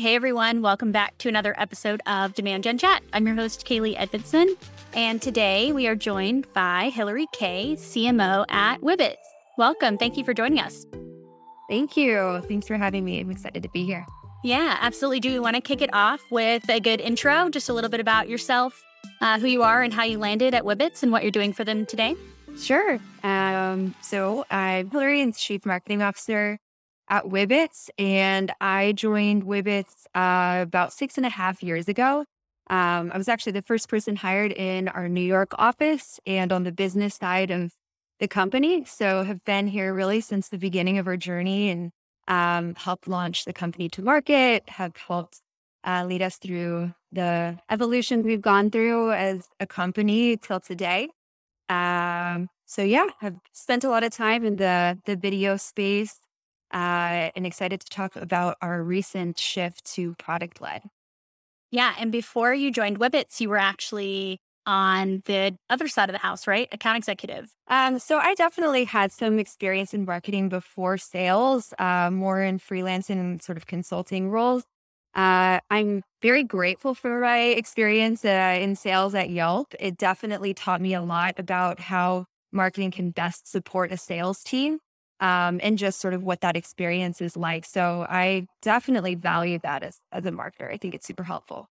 Hey everyone, welcome back to another episode of Demand Gen Chat. I'm your host, Kaylee Edmondson, and today we are joined by Hilary Kay, CMO at Wibbitz. Welcome. Thank you for joining us. Thank you. Thanks for having me. I'm excited to be here. Yeah, absolutely. Do you want to kick it off with a good intro? Just a little bit about yourself, uh, who you are, and how you landed at Wibbitz and what you're doing for them today? Sure. Um, so I'm Hilary, and Chief Marketing Officer at Wibbitz, and I joined Wibbitz uh, about six and a half years ago. Um, I was actually the first person hired in our New York office and on the business side of the company. So have been here really since the beginning of our journey and um, helped launch the company to market, have helped uh, lead us through the evolutions we've gone through as a company till today. Um, so yeah, I've spent a lot of time in the the video space, uh, and excited to talk about our recent shift to product led. Yeah. And before you joined Wibbitz, you were actually on the other side of the house, right? Account executive. Um, so I definitely had some experience in marketing before sales, uh, more in freelance and sort of consulting roles. Uh, I'm very grateful for my experience uh, in sales at Yelp. It definitely taught me a lot about how marketing can best support a sales team um, and just sort of what that experience is like. So I definitely value that as, as a marketer. I think it's super helpful.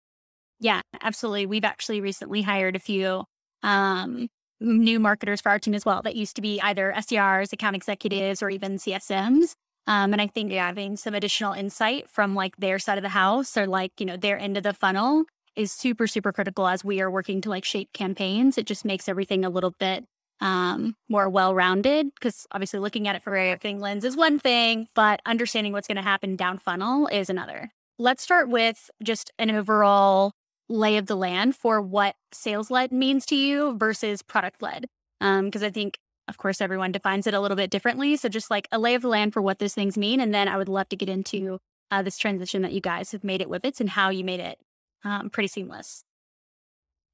Yeah, absolutely. We've actually recently hired a few um, new marketers for our team as well that used to be either SDRs, account executives, or even CSMs. Um, and I think yeah. having some additional insight from like their side of the house or like, you know, their end of the funnel is super, super critical as we are working to like shape campaigns. It just makes everything a little bit um, more well rounded because obviously looking at it from a marketing lens is one thing, but understanding what's going to happen down funnel is another. Let's start with just an overall lay of the land for what sales led means to you versus product led. Um because um, I think, of course, everyone defines it a little bit differently. So just like a lay of the land for what those things mean. And then I would love to get into uh, this transition that you guys have made it with it and how you made it um, pretty seamless.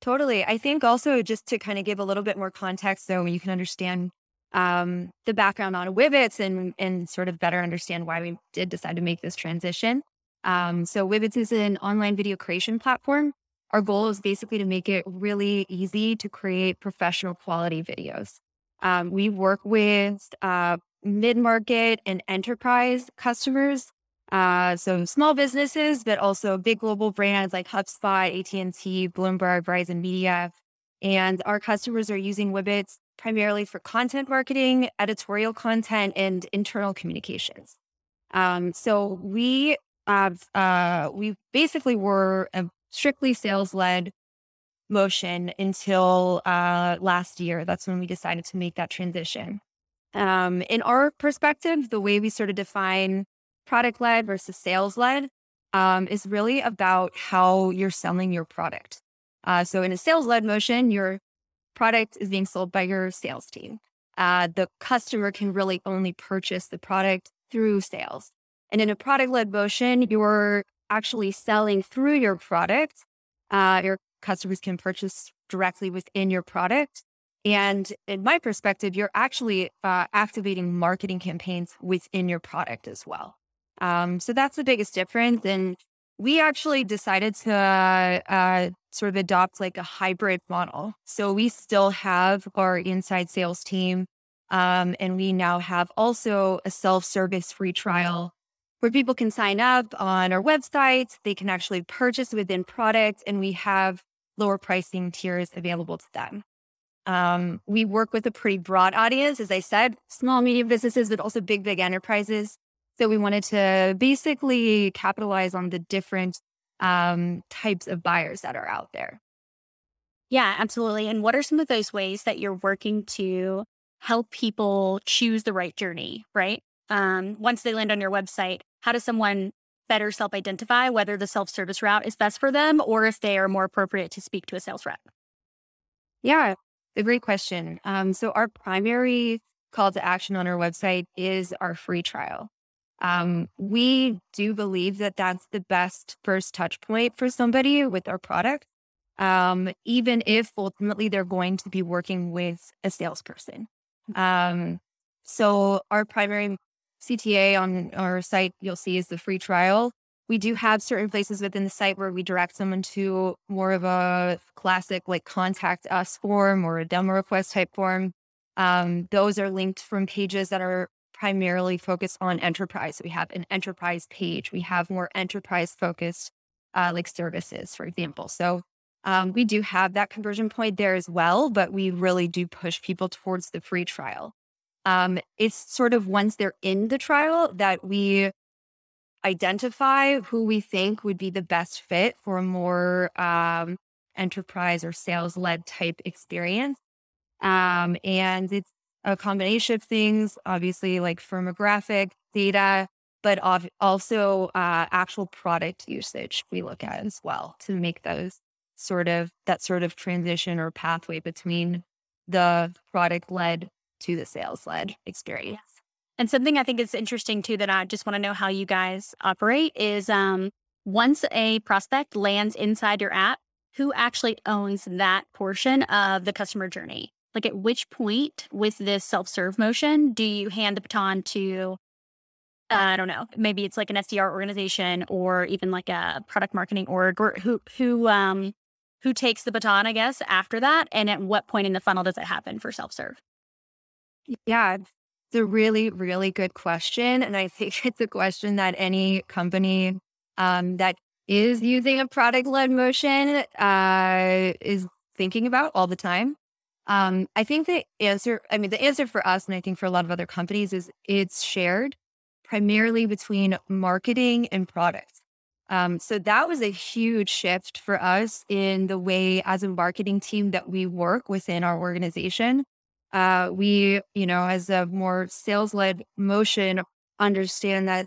Totally. I think also just to kind of give a little bit more context so you can understand um, the background on Wibbitz and, and sort of better understand why we did decide to make this transition. Um, so Wibbitz is an online video creation platform. Our goal is basically to make it really easy to create professional quality videos. Um, we work with uh, mid-market and enterprise customers uh, so small businesses, but also big global brands like HubSpot, AT&T, Bloomberg, Verizon Media. And our customers are using Wibbitz primarily for content marketing, editorial content, and internal communications. Um, so we have, uh, we basically were a strictly sales led motion until uh, last year. That's when we decided to make that transition. Um, in our perspective, the way we sort of define product led versus sales led um, is really about how you're selling your product. Uh, so in a sales led motion, your product is being sold by your sales team. Uh, the customer can really only purchase the product through sales. And in a product led motion, you're actually selling through your product. Uh, your customers can purchase directly within your product. And in my perspective, you're actually uh, activating marketing campaigns within your product as well. Um, so that's the biggest difference. And we actually decided to uh, sort of adopt like a hybrid model. So we still have our inside sales team. Um, and we now have also a self service free trial where people can sign up on our website. They can actually purchase within product, and we have lower pricing tiers available to them. Um, we work with a pretty broad audience, as I said, small, medium businesses, but also big, big enterprises. So we wanted to basically capitalize on the different um, types of buyers that are out there. Yeah, absolutely. And what are some of those ways that you're working to help people choose the right journey, right? Um, once they land on your website, how does someone better self identify whether the self service route is best for them or if they are more appropriate to speak to a sales rep? Yeah, a great question. Um, so, our primary call to action on our website is our free trial. Um, we do believe that that's the best first touch point for somebody with our product, um, even if ultimately they're going to be working with a salesperson. Um, so our primary CTA on our site, you'll see is the free trial. we do have certain places within the site where we direct someone to more of a classic like contact us form or a demo request type form. Um, those are linked from pages that are primarily focused on enterprise. We have an enterprise page. We have more enterprise focused uh, like services, for example. So um, we do have that conversion point there as well, but we really do push people towards the free trial. Um, it's sort of once they're in the trial that we identify who we think would be the best fit for a more um, enterprise or sales led type experience. Um, and it's a combination of things, obviously, like firmographic data, but also uh, actual product usage we look at as well to make those sort of that sort of transition or pathway between the product led to the sales led experience. And something I think is interesting too that I just want to know how you guys operate is um, once a prospect lands inside your app, who actually owns that portion of the customer journey? Like at which point with this self serve motion do you hand the baton to uh, I don't know. Maybe it's like an SDR organization or even like a product marketing org or who who um who takes the baton, I guess, after that? And at what point in the funnel does it happen for self serve? Yeah, it's a really, really good question. And I think it's a question that any company um, that is using a product led motion uh, is thinking about all the time. Um, I think the answer, I mean, the answer for us, and I think for a lot of other companies, is it's shared primarily between marketing and product. Um, so that was a huge shift for us in the way, as a marketing team, that we work within our organization. Uh, we, you know, as a more sales led motion, understand that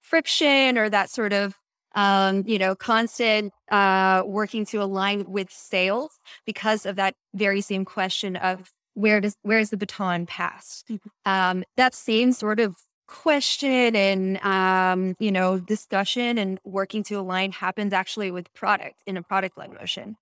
friction or that sort of, um, you know, constant uh, working to align with sales because of that very same question of where does where is the baton passed? Mm-hmm. Um, that same sort of question and um, you know discussion and working to align happens actually with product in a product led motion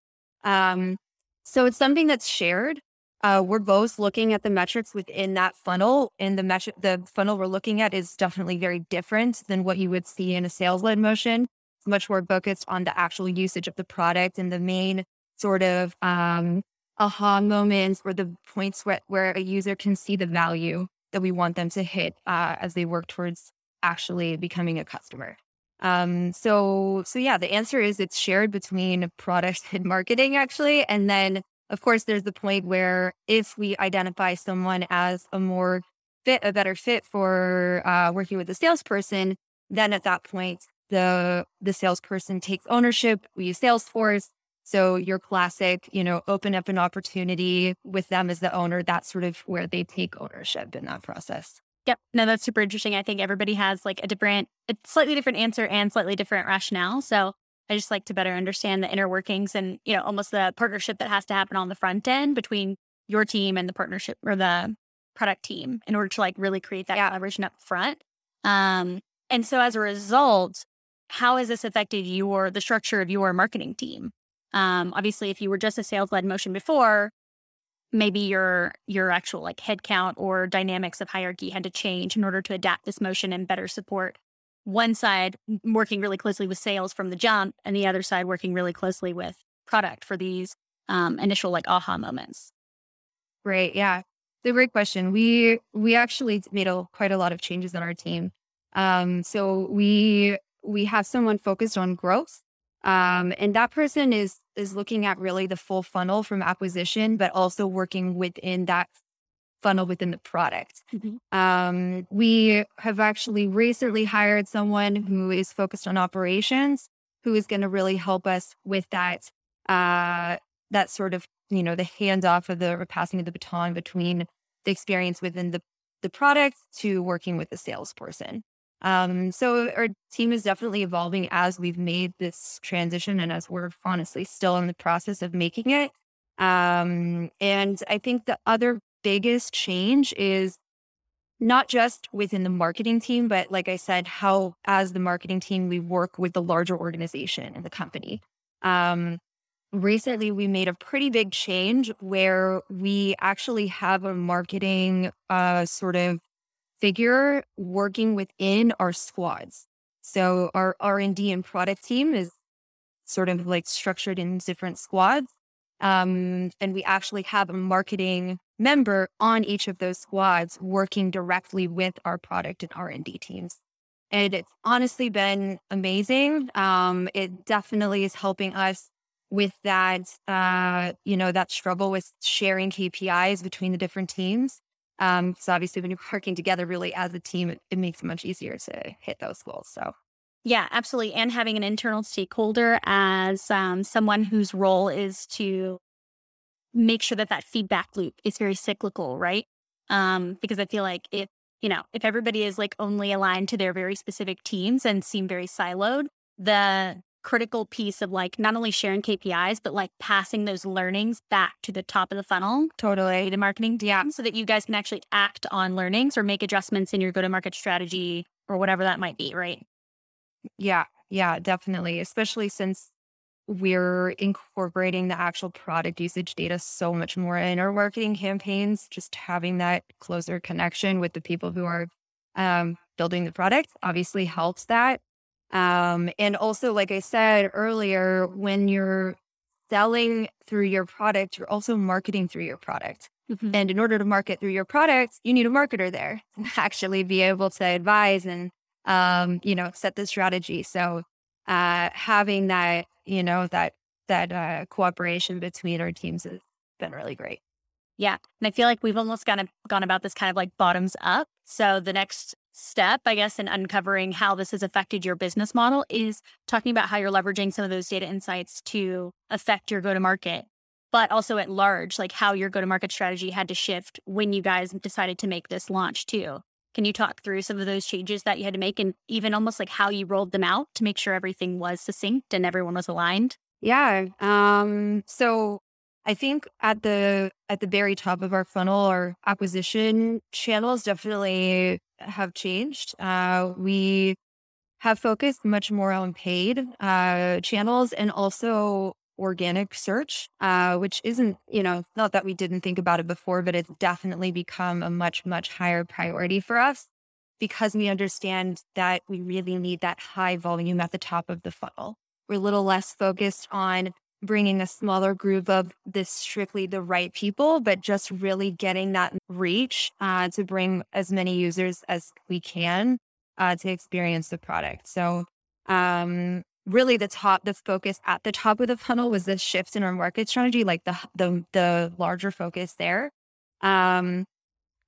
um, so it's something that's shared uh, we're both looking at the metrics within that funnel and the metric the funnel we're looking at is definitely very different than what you would see in a sales led motion it's much more focused on the actual usage of the product and the main sort of um, aha moments or the points where, where a user can see the value that we want them to hit uh, as they work towards actually becoming a customer. Um, so, so yeah, the answer is it's shared between product and marketing actually. And then of course, there's the point where if we identify someone as a more fit, a better fit for uh, working with a salesperson, then at that point, the the salesperson takes ownership. We use Salesforce. So your classic, you know, open up an opportunity with them as the owner. That's sort of where they take ownership in that process. Yep. No, that's super interesting. I think everybody has like a different, a slightly different answer and slightly different rationale. So I just like to better understand the inner workings and, you know, almost the partnership that has to happen on the front end between your team and the partnership or the product team in order to like really create that yeah. collaboration up front. Um, and so as a result, how has this affected your the structure of your marketing team? Um, obviously, if you were just a sales led motion before, maybe your your actual like headcount or dynamics of hierarchy had to change in order to adapt this motion and better support one side working really closely with sales from the jump and the other side working really closely with product for these um, initial like aha moments Great. Yeah. A great question. We we actually made a, quite a lot of changes on our team. Um, so we we have someone focused on growth um, and that person is is looking at really the full funnel from acquisition, but also working within that funnel within the product. Mm-hmm. Um, we have actually recently hired someone who is focused on operations, who is going to really help us with that uh, that sort of you know the handoff of the passing of the baton between the experience within the the product to working with the salesperson. Um, so our team is definitely evolving as we've made this transition and as we're honestly still in the process of making it. Um, and I think the other biggest change is not just within the marketing team, but like I said, how as the marketing team, we work with the larger organization and the company. Um, recently, we made a pretty big change where we actually have a marketing uh, sort of figure working within our squads. So our R and D and product team is sort of like structured in different squads. Um, and we actually have a marketing member on each of those squads working directly with our product and R&D teams. And it's honestly been amazing. Um, it definitely is helping us with that, uh, you know, that struggle with sharing KPIs between the different teams. Um, so obviously when you're working together really as a team, it, it makes it much easier to hit those goals. So yeah, absolutely. And having an internal stakeholder as um, someone whose role is to make sure that that feedback loop is very cyclical, right? Um, because I feel like if, you know, if everybody is like only aligned to their very specific teams and seem very siloed, the critical piece of like not only sharing KPIs, but like passing those learnings back to the top of the funnel. Totally. The marketing team yeah. so that you guys can actually act on learnings or make adjustments in your go to market strategy or whatever that might be, right? Yeah, yeah, definitely. Especially since we're incorporating the actual product usage data so much more in our marketing campaigns, just having that closer connection with the people who are um, building the product obviously helps that. Um, and also, like I said earlier, when you're selling through your product, you're also marketing through your product. Mm-hmm. And in order to market through your product, you need a marketer there and actually be able to advise and um, you know, set the strategy. So uh, having that, you know, that that uh, cooperation between our teams has been really great. Yeah, and I feel like we've almost gone gone about this kind of like bottoms up. So the next step, I guess, in uncovering how this has affected your business model is talking about how you're leveraging some of those data insights to affect your go to market, but also at large, like how your go to market strategy had to shift when you guys decided to make this launch too. Can you talk through some of those changes that you had to make and even almost like how you rolled them out to make sure everything was succinct and everyone was aligned? Yeah. Um, so I think at the at the very top of our funnel, our acquisition channels definitely have changed. Uh, we have focused much more on paid uh, channels and also organic search, uh, which isn't, you know, not that we didn't think about it before, but it's definitely become a much, much higher priority for us because we understand that we really need that high volume at the top of the funnel. We're a little less focused on bringing a smaller group of this strictly the right people, but just really getting that reach uh, to bring as many users as we can uh, to experience the product. So um, really the top the focus at the top of the funnel was this shift in our market strategy like the the the larger focus there um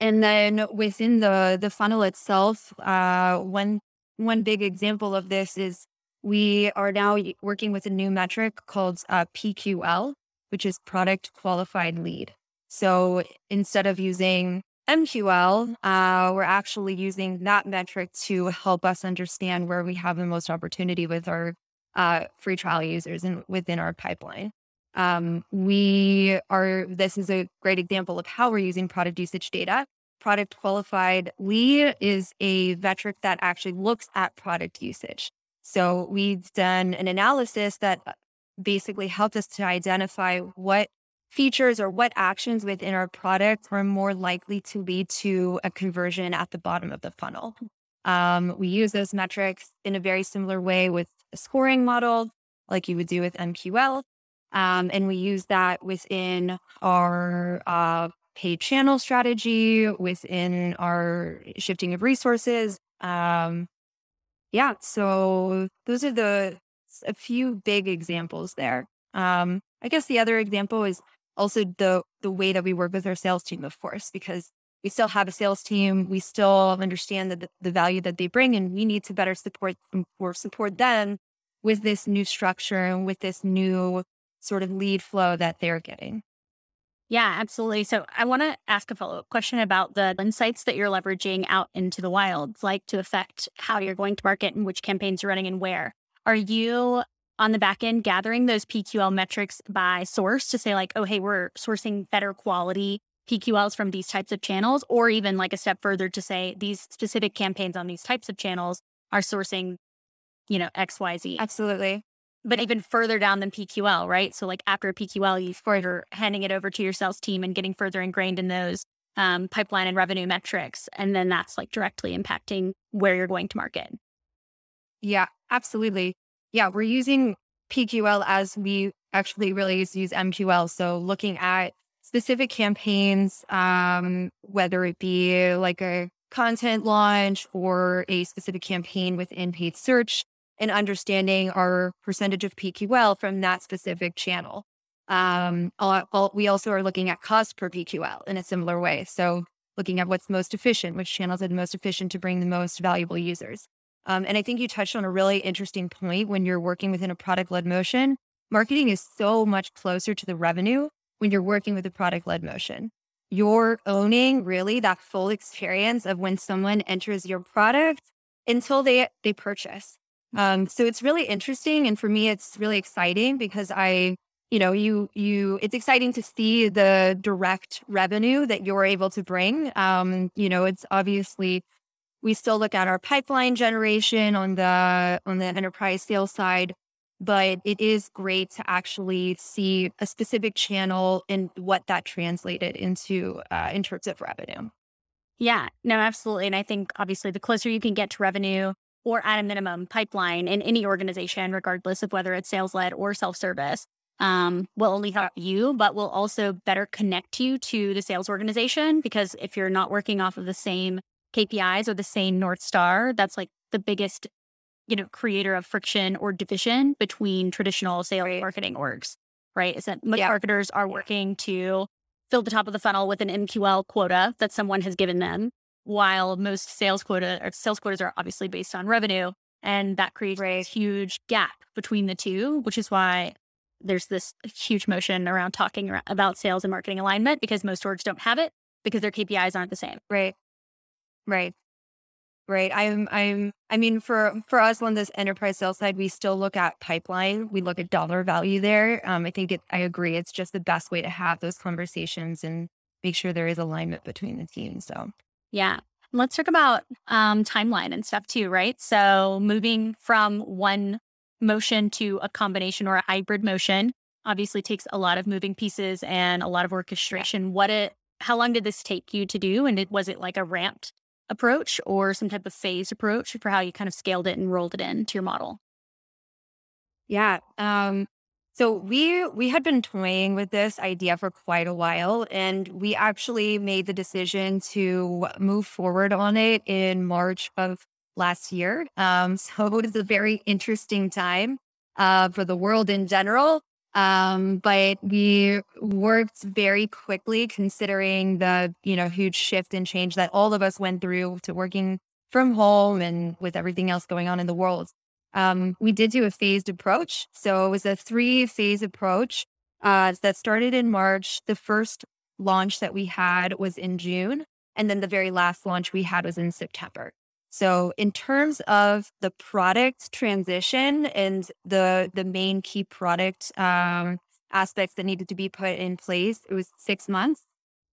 and then within the the funnel itself uh one one big example of this is we are now working with a new metric called uh, PQL which is product qualified lead so instead of using MQL, uh, we're actually using that metric to help us understand where we have the most opportunity with our uh, free trial users and within our pipeline. Um, we are, this is a great example of how we're using product usage data. Product qualified lead is a metric that actually looks at product usage. So we've done an analysis that uh, basically helped us to identify what features or what actions within our product are more likely to lead to a conversion at the bottom of the funnel. Um, we use those metrics in a very similar way with a scoring model, like you would do with MQL. Um, and we use that within our uh, paid channel strategy, within our shifting of resources. Um, yeah, so those are the a few big examples there. Um, I guess the other example is also the the way that we work with our sales team, of course, because we still have a sales team. We still understand the, the value that they bring, and we need to better support or support them with this new structure and with this new sort of lead flow that they're getting. Yeah, absolutely. So I want to ask a follow up question about the insights that you're leveraging out into the wild, like to affect how you're going to market and which campaigns you're running and where. Are you on the back end gathering those PQL metrics by source to say, like, oh, hey, we're sourcing better quality PQLs from these types of channels, or even like a step further to say these specific campaigns on these types of channels are sourcing, you know, XYZ. Absolutely. But even further down than PQL, right? So like after PQL, you further handing it over to your sales team and getting further ingrained in those um, pipeline and revenue metrics. And then that's like directly impacting where you're going to market. Yeah, absolutely. Yeah, we're using PQL as we actually really use MQL. So looking at specific campaigns, um, whether it be like a content launch or a specific campaign within paid search, and understanding our percentage of PQL from that specific channel. Um, we also are looking at cost per PQL in a similar way. So looking at what's most efficient, which channels are the most efficient to bring the most valuable users. Um, and I think you touched on a really interesting point when you're working within a product led motion. Marketing is so much closer to the revenue when you're working with a product led motion. You're owning really that full experience of when someone enters your product until they they purchase. Um, so it's really interesting, and for me, it's really exciting because I, you know, you you it's exciting to see the direct revenue that you're able to bring. Um, you know, it's obviously we still look at our pipeline generation on the on the enterprise sales side, but it is great to actually see a specific channel and what that translated into uh, in terms of revenue. Yeah, no, absolutely. And I think obviously the closer you can get to revenue or at a minimum pipeline in any organization, regardless of whether it's sales led or self service, um, will only help you, but will also better connect you to the sales organization. Because if you're not working off of the same KPIs or the same North Star, that's like the biggest, you know, creator of friction or division between traditional sales right. marketing orgs, right? Is that yeah. marketers are working to fill the top of the funnel with an MQL quota that someone has given them, while most sales quota or sales quotas are obviously based on revenue. And that creates right. a huge gap between the two, which is why there's this huge motion around talking about sales and marketing alignment because most orgs don't have it because their KPIs aren't the same. Right. Right. Right. I'm I'm I mean for for us on this enterprise sales side, we still look at pipeline. We look at dollar value there. Um, I think it I agree. It's just the best way to have those conversations and make sure there is alignment between the teams. So yeah. Let's talk about um, timeline and stuff too, right? So moving from one motion to a combination or a hybrid motion obviously takes a lot of moving pieces and a lot of orchestration. What it how long did this take you to do? And it, was it like a ramped approach or some type of phased approach for how you kind of scaled it and rolled it into your model? Yeah. Um, so we we had been toying with this idea for quite a while, and we actually made the decision to move forward on it in March of last year. Um, so it was a very interesting time uh, for the world in general. Um, but we worked very quickly considering the, you know, huge shift and change that all of us went through to working from home and with everything else going on in the world. Um, we did do a phased approach. So it was a three phase approach uh, that started in March. The first launch that we had was in June. And then the very last launch we had was in September. So in terms of the product transition and the the main key product um, aspects that needed to be put in place, it was six months,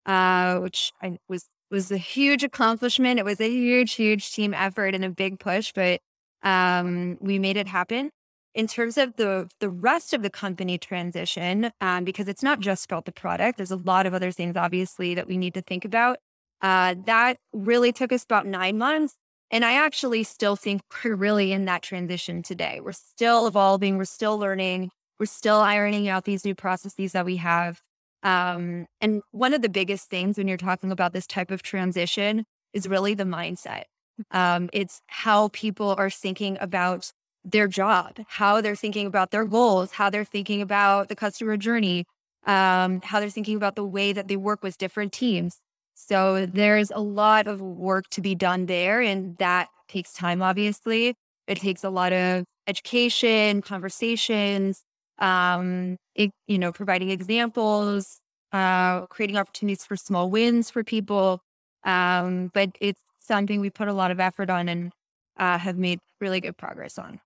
uh, which I, was was a huge accomplishment. It was a huge, huge team effort and a big push, but um, we made it happen. In terms of the the rest of the company transition, um, because it's not just about the product, there's a lot of other things obviously that we need to think about. Uh, that really took us about nine months. And I actually still think we're really in that transition today. We're still evolving, we're still learning, we're still ironing out these new processes that we have. Um, and one of the biggest things when you're talking about this type of transition is really the mindset. Um, it's how people are thinking about their job, how they're thinking about their goals, how they're thinking about the customer journey, um, how they're thinking about the way that they work with different teams. So there's a lot of work to be done there, and that takes time, obviously. It takes a lot of education, conversations, um, it, you know, providing examples, uh, creating opportunities for small wins for people. Um, but it's something we put a lot of effort on and uh, have made really good progress on.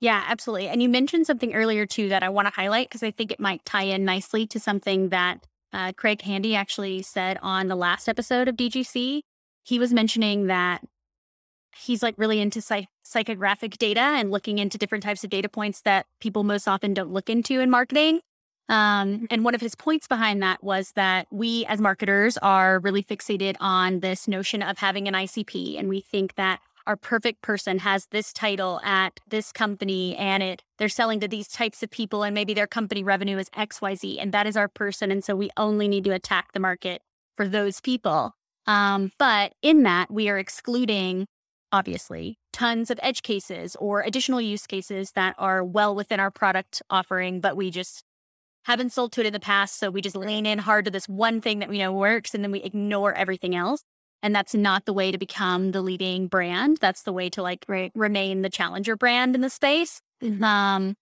Yeah, absolutely. And you mentioned something earlier too that I want to highlight because I think it might tie in nicely to something that uh, Craig Handy actually said on the last episode of DGC, he was mentioning that he's like really into psych- psychographic data and looking into different types of data points that people most often don't look into in marketing. Um, and one of his points behind that was that we as marketers are really fixated on this notion of having an ICP. And we think that our perfect person has this title at this company and it they're selling to these types of people and maybe their company revenue is XYZ and that is our person. And so we only need to attack the market for those people. Um, but in that, we are excluding, obviously, tons of edge cases or additional use cases that are well within our product offering, but we just haven't sold to it in the past. So we just lean in hard to this one thing that we know works and then we ignore everything else. And that's not the way to become the leading brand. That's the way to like right. remain the challenger brand in the space. Mm-hmm. Um,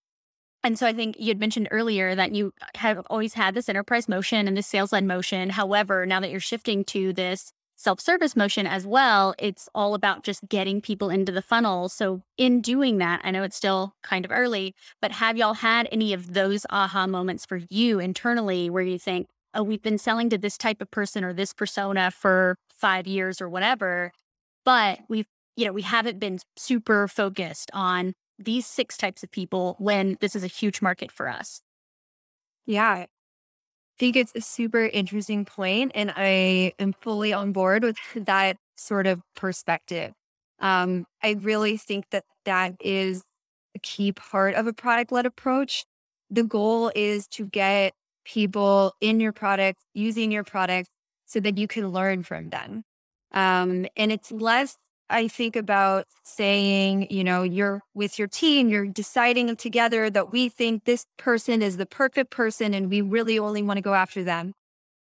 and so I think you had mentioned earlier that you have always had this enterprise motion and this sales led motion. However, now that you're shifting to this self service motion as well, it's all about just getting people into the funnel. So, in doing that, I know it's still kind of early, but have y'all had any of those aha moments for you internally where you think, oh, we've been selling to this type of person or this persona for five years or whatever, but we've, you know, we haven't been super focused on these six types of people when this is a huge market for us. Yeah. Think it's a super interesting point, and I am fully on board with that sort of perspective. Um, I really think that that is a key part of a product led approach. The goal is to get people in your product, using your product, so that you can learn from them. Um, and it's less I think about saying, you know, you're with your team, you're deciding together that we think this person is the perfect person and we really only want to go after them.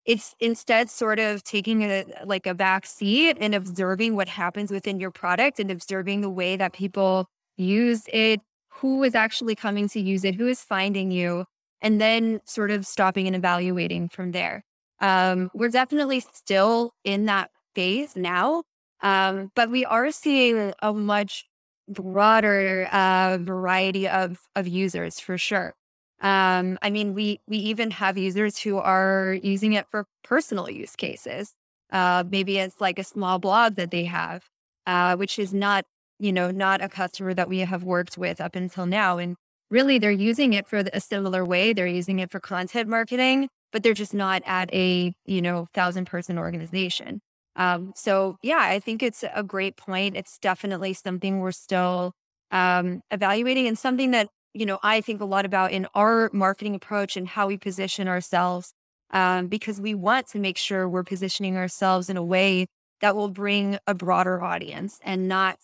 It's instead sort of taking a like a back seat and observing what happens within your product and observing the way that people use it, who is actually coming to use it, who is finding you, and then sort of stopping and evaluating from there. Um, we're definitely still in that phase now um, but we are seeing a much broader uh, variety of of users for sure. Um, I mean, we we even have users who are using it for personal use cases. Uh, maybe it's like a small blog that they have, uh, which is not you know not a customer that we have worked with up until now. And really, they're using it for a similar way. They're using it for content marketing, but they're just not at a you know thousand person organization. Um, so yeah, I think it's a great point. It's definitely something we're still um, evaluating and something that, you know, I think a lot about in our marketing approach and how we position ourselves um, because we want to make sure we're positioning ourselves in a way that will bring a broader audience and not,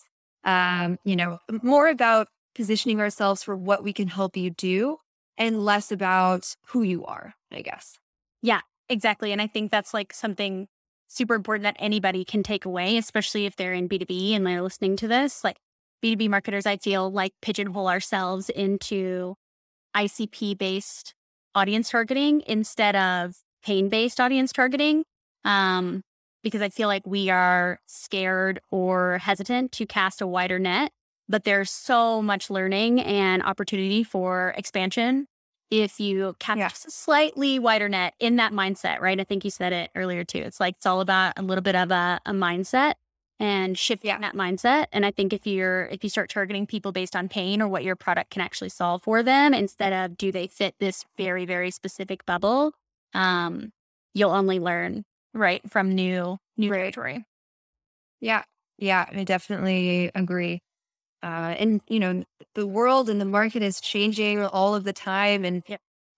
um, you know, more about positioning ourselves for what we can help you do and less about who you are, I guess. Yeah, exactly. And I think that's like something super important that anybody can take away, especially if they're in B2B and they're listening to this. Like B2B marketers, I feel like pigeonhole ourselves into ICP based audience targeting instead of pain based audience targeting. Um, because I feel like we are scared or hesitant to cast a wider net, but there's so much learning and opportunity for expansion if you cast yeah. a slightly wider net in that mindset, right? I think you said it earlier too. It's like it's all about a little bit of a, a mindset and shifting yeah. that mindset. And I think if you're if you start targeting people based on pain or what your product can actually solve for them, instead of do they fit this very very specific bubble, um, you'll only learn right from new new right. territory. Yeah, yeah, I definitely agree. Uh, and you know the world and the market is changing all of the time and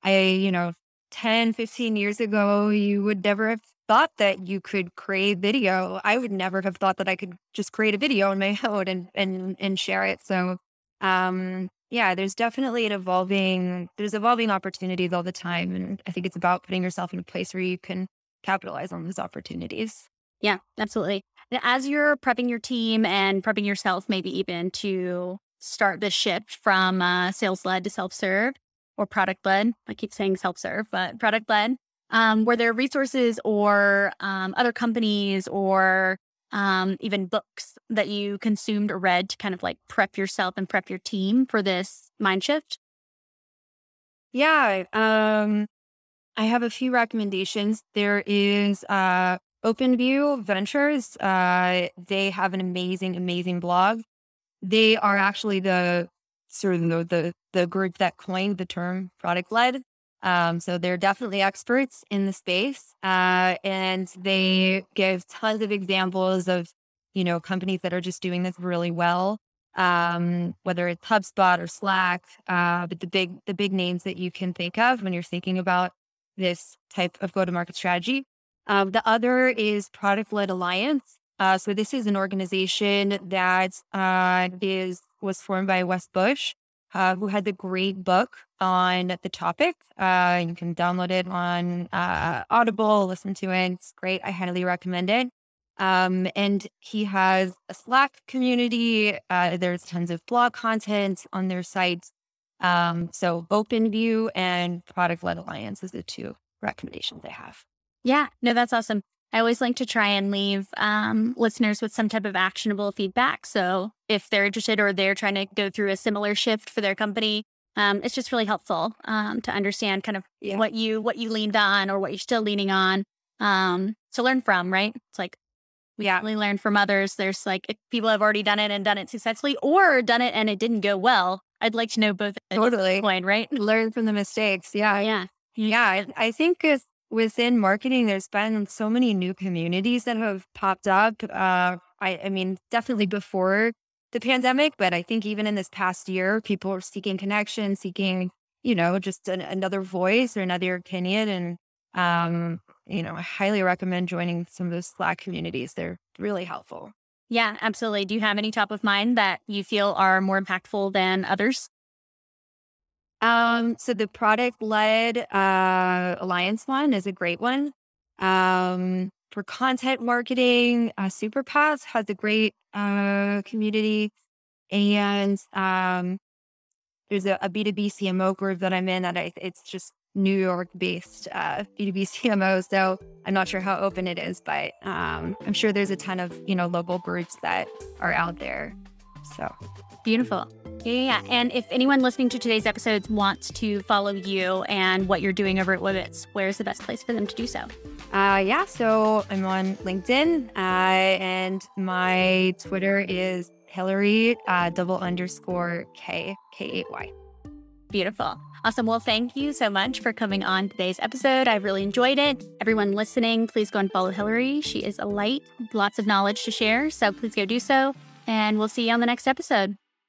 i you know 10 15 years ago you would never have thought that you could create video. I would never have thought that i could just create a video on my own and and and share it. So um yeah there's definitely an evolving there's evolving opportunities all the time and i think it's about putting yourself in a place where you can capitalize on those opportunities. Yeah absolutely as you're prepping your team and prepping yourself, maybe even to start this shift from uh, sales led to self serve or product led, I keep saying self serve, but product led, um, were there resources or um, other companies or um, even books that you consumed or read to kind of like prep yourself and prep your team for this mind shift? Yeah, um, I have a few recommendations. There is uh, OpenView Ventures, uh, they have an amazing, amazing blog. They are actually the sort of the, the, the group that coined the term product led. Um, so they're definitely experts in the space, uh, and they give tons of examples of you know, companies that are just doing this really well. Um, whether it's HubSpot or Slack, uh, but the big the big names that you can think of when you're thinking about this type of go to market strategy. Um, the other is Product Led Alliance. Uh, so this is an organization that uh, is was formed by Wes Bush, uh, who had the great book on the topic. Uh, you can download it on uh, Audible, listen to it. It's great. I highly recommend it. Um, and he has a Slack community. Uh, there's tons of blog content on their site. Um, so OpenView and Product Led Alliance is the two recommendations I have. Yeah, no, that's awesome. I always like to try and leave um, listeners with some type of actionable feedback. So if they're interested or they're trying to go through a similar shift for their company, um, it's just really helpful um, to understand kind of yeah. what you what you leaned on or what you're still leaning on um, to learn from. Right? It's like we yeah. really learn from others. There's like people have already done it and done it successfully, or done it and it didn't go well. I'd like to know both. Totally. Point, right? Learn from the mistakes. Yeah. Yeah. Yeah. I, I think within marketing, there's been so many new communities that have popped up. Uh, I, I mean, definitely before the pandemic, but I think even in this past year, people are seeking connection, seeking, you know, just an, another voice or another opinion. And, um, you know, I highly recommend joining some of those Slack communities. They're really helpful. Yeah, absolutely. Do you have any top of mind that you feel are more impactful than others? Um, so the product led uh, alliance one is a great one. Um, for content marketing, uh, Superpath has a great uh, community, and um, there's a a B2B CMO group that I'm in that I, it's just New York based uh, B2B CMO. So I'm not sure how open it is, but um, I'm sure there's a ton of, you know, local groups that are out there. So beautiful. Yeah, And if anyone listening to today's episodes wants to follow you and what you're doing over at Wibbitz, where's the best place for them to do so? Uh, yeah, so I'm on LinkedIn uh, and my Twitter is Hilary uh, double underscore K K A Y. Beautiful. Awesome. Well, thank you so much for coming on today's episode. I've really enjoyed it. Everyone listening, please go and follow Hilary. She is a light, lots of knowledge to share. So please go do so. And we'll see you on the next episode.